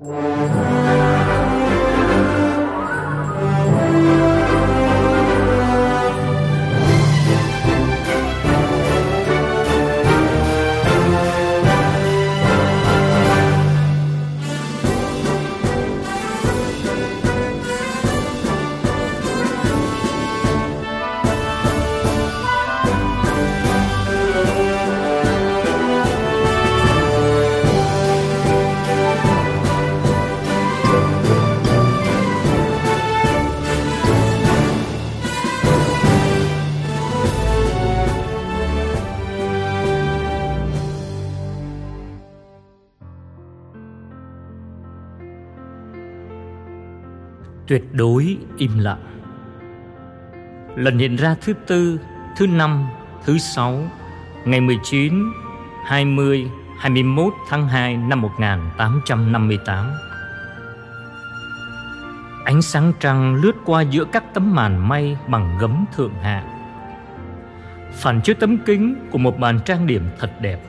Música tuyệt đối im lặng. Lần hiện ra thứ tư, thứ năm, thứ sáu, ngày 19 20 21 tháng 2 năm 1858 Ánh sáng trăng lướt qua giữa các tấm màn mây bằng gấm thượng hạng Phản chiếu tấm kính của một bàn trang điểm thật đẹp,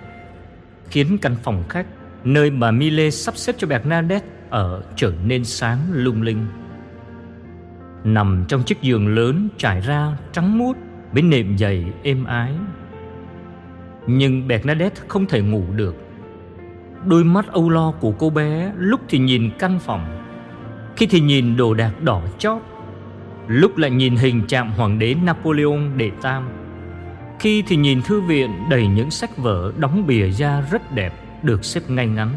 Khiến căn phòng khách Nơi bà Mille sắp xếp cho Bernadette ở trở nên sáng lung linh. Nằm trong chiếc giường lớn trải ra trắng muốt Với nệm dày êm ái. Nhưng Bernadette không thể ngủ được. Đôi mắt âu lo của cô bé Lúc thì nhìn căn phòng, Khi thì nhìn đồ đạc đỏ chót, Lúc lại nhìn hình chạm hoàng đế Napoleon đệ tam, Khi thì nhìn thư viện đầy những sách vở đóng bìa da rất đẹp Được xếp ngay ngắn.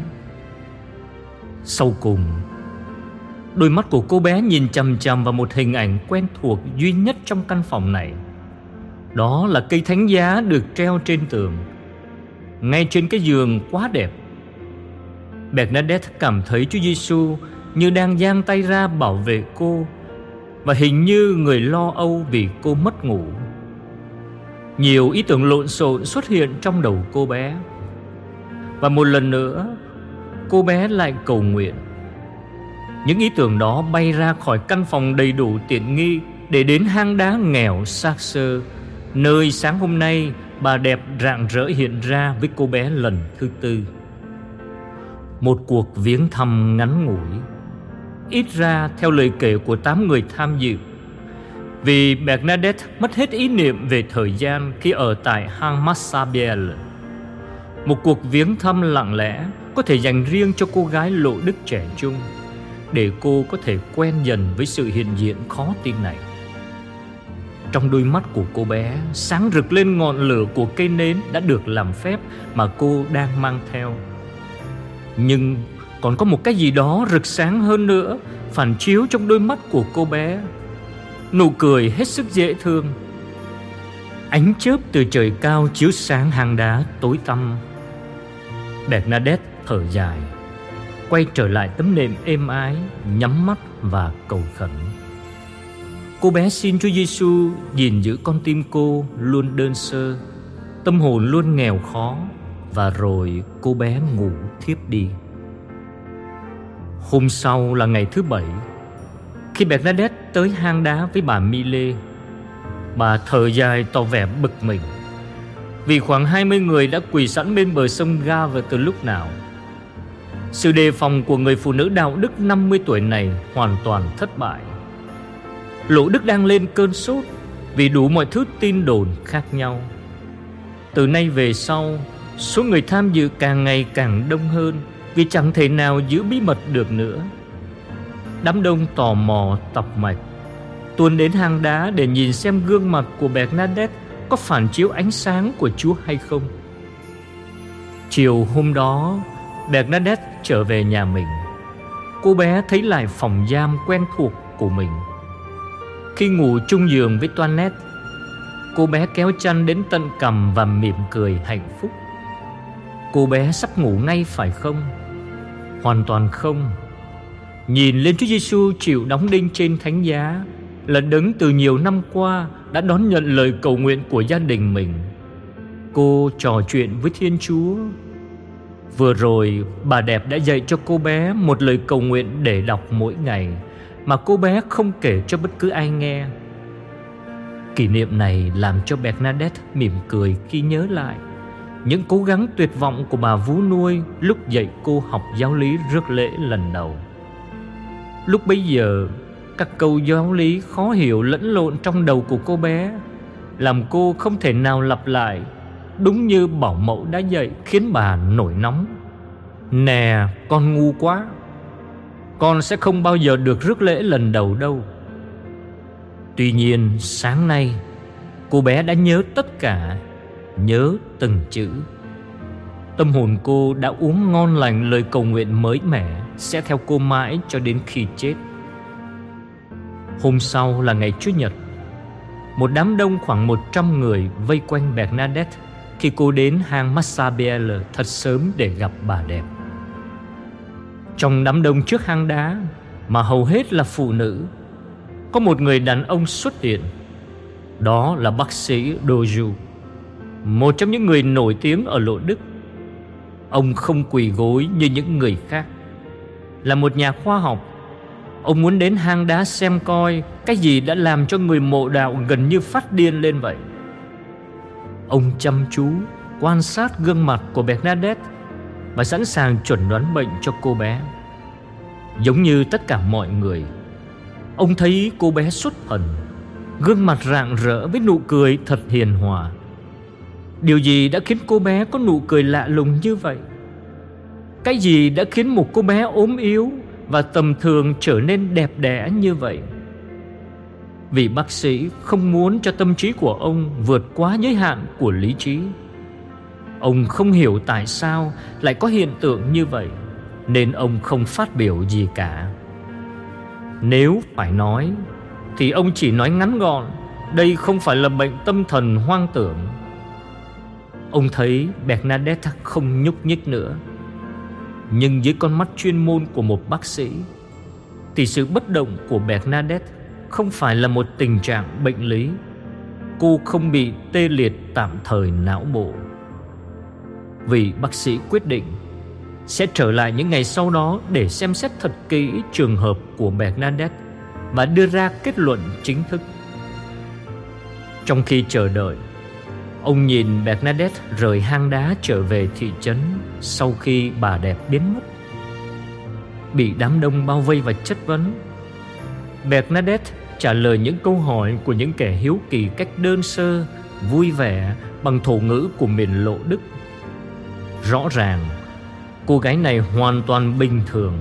Sau cùng Đôi mắt của cô bé nhìn chầm chầm vào một hình ảnh quen thuộc duy nhất trong căn phòng này. Đó là cây thánh giá được treo trên tường, ngay trên cái giường quá đẹp. Bernadette cảm thấy Chúa Giêsu như đang giang tay ra bảo vệ cô và hình như người lo âu vì cô mất ngủ. Nhiều ý tưởng lộn xộn xuất hiện trong đầu cô bé. Và một lần nữa, cô bé lại cầu nguyện những ý tưởng đó bay ra khỏi căn phòng đầy đủ tiện nghi để đến hang đá nghèo xác xơ nơi sáng hôm nay bà đẹp rạng rỡ hiện ra với cô bé lần thứ tư. Một cuộc viếng thăm ngắn ngủi, ít ra theo lời kể của tám người tham dự. Vì Bernadette mất hết ý niệm về thời gian khi ở tại hang Massabielle. Một cuộc viếng thăm lặng lẽ có thể dành riêng cho cô gái lộ đức trẻ trung để cô có thể quen dần với sự hiện diện khó tin này. Trong đôi mắt của cô bé, sáng rực lên ngọn lửa của cây nến đã được làm phép mà cô đang mang theo. Nhưng còn có một cái gì đó rực sáng hơn nữa, phản chiếu trong đôi mắt của cô bé. Nụ cười hết sức dễ thương. Ánh chớp từ trời cao chiếu sáng hang đá tối tăm. Bernadette thở dài quay trở lại tấm nệm êm ái, nhắm mắt và cầu khẩn. Cô bé xin Chúa Giêsu gìn giữ con tim cô luôn đơn sơ, tâm hồn luôn nghèo khó và rồi cô bé ngủ thiếp đi. Hôm sau là ngày thứ bảy, khi Bernadette tới hang đá với bà Mille, bà thở dài tỏ vẻ bực mình vì khoảng 20 người đã quỳ sẵn bên bờ sông Ga vào từ lúc nào – sự đề phòng của người phụ nữ đạo đức 50 tuổi này hoàn toàn thất bại. Lỗ Đức đang lên cơn sốt vì đủ mọi thứ tin đồn khác nhau. Từ nay về sau, số người tham dự càng ngày càng đông hơn vì chẳng thể nào giữ bí mật được nữa. Đám đông tò mò tập mạch tuôn đến hang đá để nhìn xem gương mặt của Bernadette có phản chiếu ánh sáng của Chúa hay không. Chiều hôm đó, Bernadette trở về nhà mình. Cô bé thấy lại phòng giam quen thuộc của mình. Khi ngủ chung giường với Toinette Cô bé kéo chăn đến tận cầm và mỉm cười hạnh phúc. Cô bé sắp ngủ ngay phải không? Hoàn toàn không. Nhìn lên Chúa Giêsu chịu đóng đinh trên thánh giá Là đứng từ nhiều năm qua đã đón nhận lời cầu nguyện của gia đình mình. Cô trò chuyện với Thiên Chúa. Vừa rồi bà đẹp đã dạy cho cô bé một lời cầu nguyện để đọc mỗi ngày Mà cô bé không kể cho bất cứ ai nghe Kỷ niệm này làm cho Bernadette mỉm cười khi nhớ lại những cố gắng tuyệt vọng của bà vú nuôi lúc dạy cô học giáo lý rước lễ lần đầu. Lúc bấy giờ, các câu giáo lý khó hiểu lẫn lộn trong đầu của cô bé làm cô không thể nào lặp lại đúng như bảo mẫu đã dạy khiến bà nổi nóng. Nè, con ngu quá. Con sẽ không bao giờ được rước lễ lần đầu đâu. Tuy nhiên, sáng nay, cô bé đã nhớ tất cả nhớ từng chữ Tâm hồn cô đã uống ngon lành lời cầu nguyện mới mẻ Sẽ theo cô mãi cho đến khi chết Hôm sau là ngày Chủ nhật Một đám đông khoảng 100 người vây quanh Bernadette khi cô đến hang Massabielle thật sớm để gặp bà đẹp Trong đám đông trước hang đá Mà hầu hết là phụ nữ Có một người đàn ông xuất hiện Đó là bác sĩ Doju một trong những người nổi tiếng ở Lộ Đức. Ông không quỳ gối như những người khác. Là một nhà khoa học, ông muốn đến hang đá xem coi cái gì đã làm cho người mộ đạo gần như phát điên lên vậy. Ông chăm chú quan sát gương mặt của Bernadette và sẵn sàng chuẩn đoán bệnh cho cô bé. Giống như tất cả mọi người, ông thấy cô bé xuất thần, gương mặt rạng rỡ với nụ cười thật hiền hòa. Điều gì đã khiến cô bé có nụ cười lạ lùng như vậy? Cái gì đã khiến một cô bé ốm yếu và tầm thường trở nên đẹp đẽ như vậy? Vì bác sĩ không muốn cho tâm trí của ông vượt quá giới hạn của lý trí. Ông không hiểu tại sao lại có hiện tượng như vậy, nên ông không phát biểu gì cả. Nếu phải nói, thì ông chỉ nói ngắn gọn, đây không phải là bệnh tâm thần hoang tưởng Ông thấy Bernadette không nhúc nhích nữa Nhưng dưới con mắt chuyên môn của một bác sĩ Thì sự bất động của Bernadette không phải là một tình trạng bệnh lý Cô không bị tê liệt tạm thời não bộ Vì bác sĩ quyết định Sẽ trở lại những ngày sau đó Để xem xét thật kỹ trường hợp của Bernadette Và đưa ra kết luận chính thức Trong khi chờ đợi, Ông nhìn Bernadette rời hang đá trở về thị trấn sau khi bà đẹp biến mất. Bị đám đông bao vây và chất vấn. Bernadette trả lời những câu hỏi của những kẻ hiếu kỳ cách đơn sơ, vui vẻ bằng thổ ngữ của miền lộ Đức. Rõ ràng, cô gái này hoàn toàn bình thường.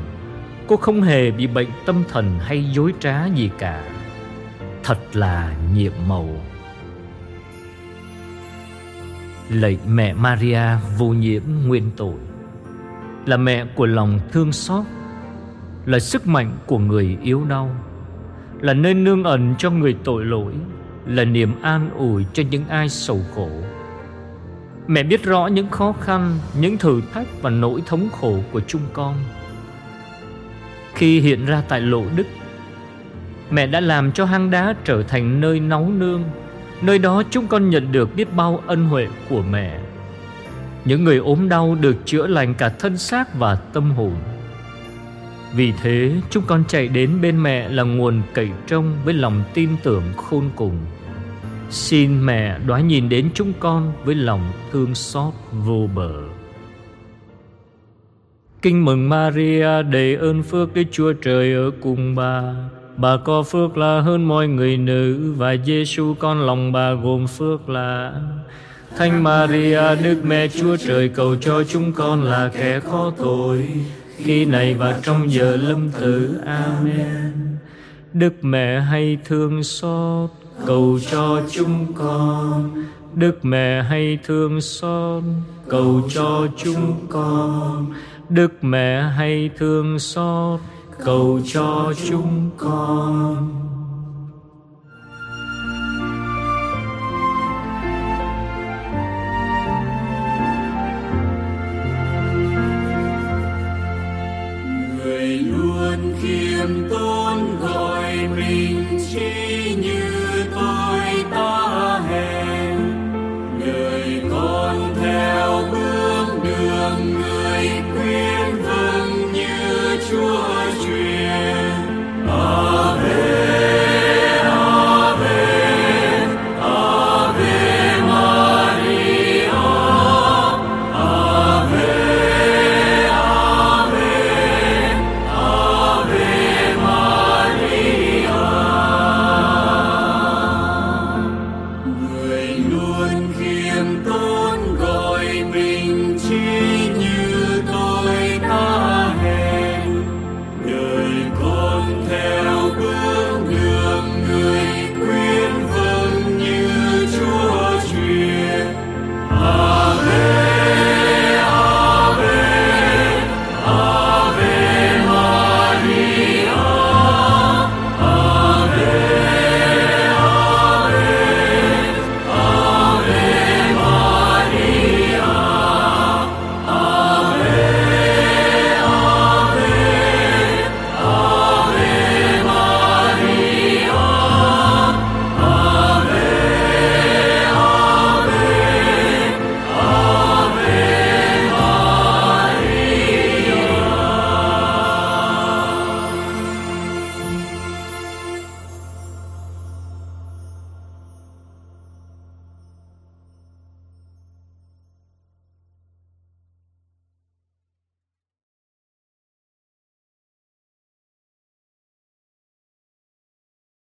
Cô không hề bị bệnh tâm thần hay dối trá gì cả. Thật là nhiệm màu. Lạy mẹ Maria vô nhiễm nguyên tội Là mẹ của lòng thương xót Là sức mạnh của người yếu đau là nơi nương ẩn cho người tội lỗi, Là niềm an ủi cho những ai sầu khổ. Mẹ biết rõ những khó khăn, Những thử thách và nỗi thống khổ của chúng con. Khi hiện ra tại lộ đức, Mẹ đã làm cho hang đá trở thành nơi náu nương, Nơi đó chúng con nhận được biết bao ân huệ của mẹ. Những người ốm đau được chữa lành cả thân xác và tâm hồn. Vì thế, chúng con chạy đến bên mẹ là nguồn cậy trông với lòng tin tưởng khôn cùng. Xin mẹ đoái nhìn đến chúng con với lòng thương xót vô bờ. Kinh mừng Maria đầy ơn phước Đức Chúa Trời ở cùng bà. Bà có phước là hơn mọi người nữ Và Giêsu con lòng bà gồm phước là Thánh Maria, Đức Mẹ Chúa Trời cầu cho chúng con là kẻ khó tội. Khi này và trong giờ lâm tử, Amen. Đức Mẹ hay thương xót, cầu cho chúng con. Đức Mẹ hay thương xót, cầu cho chúng con. Đức Mẹ hay thương xót, cầu cho chúng con.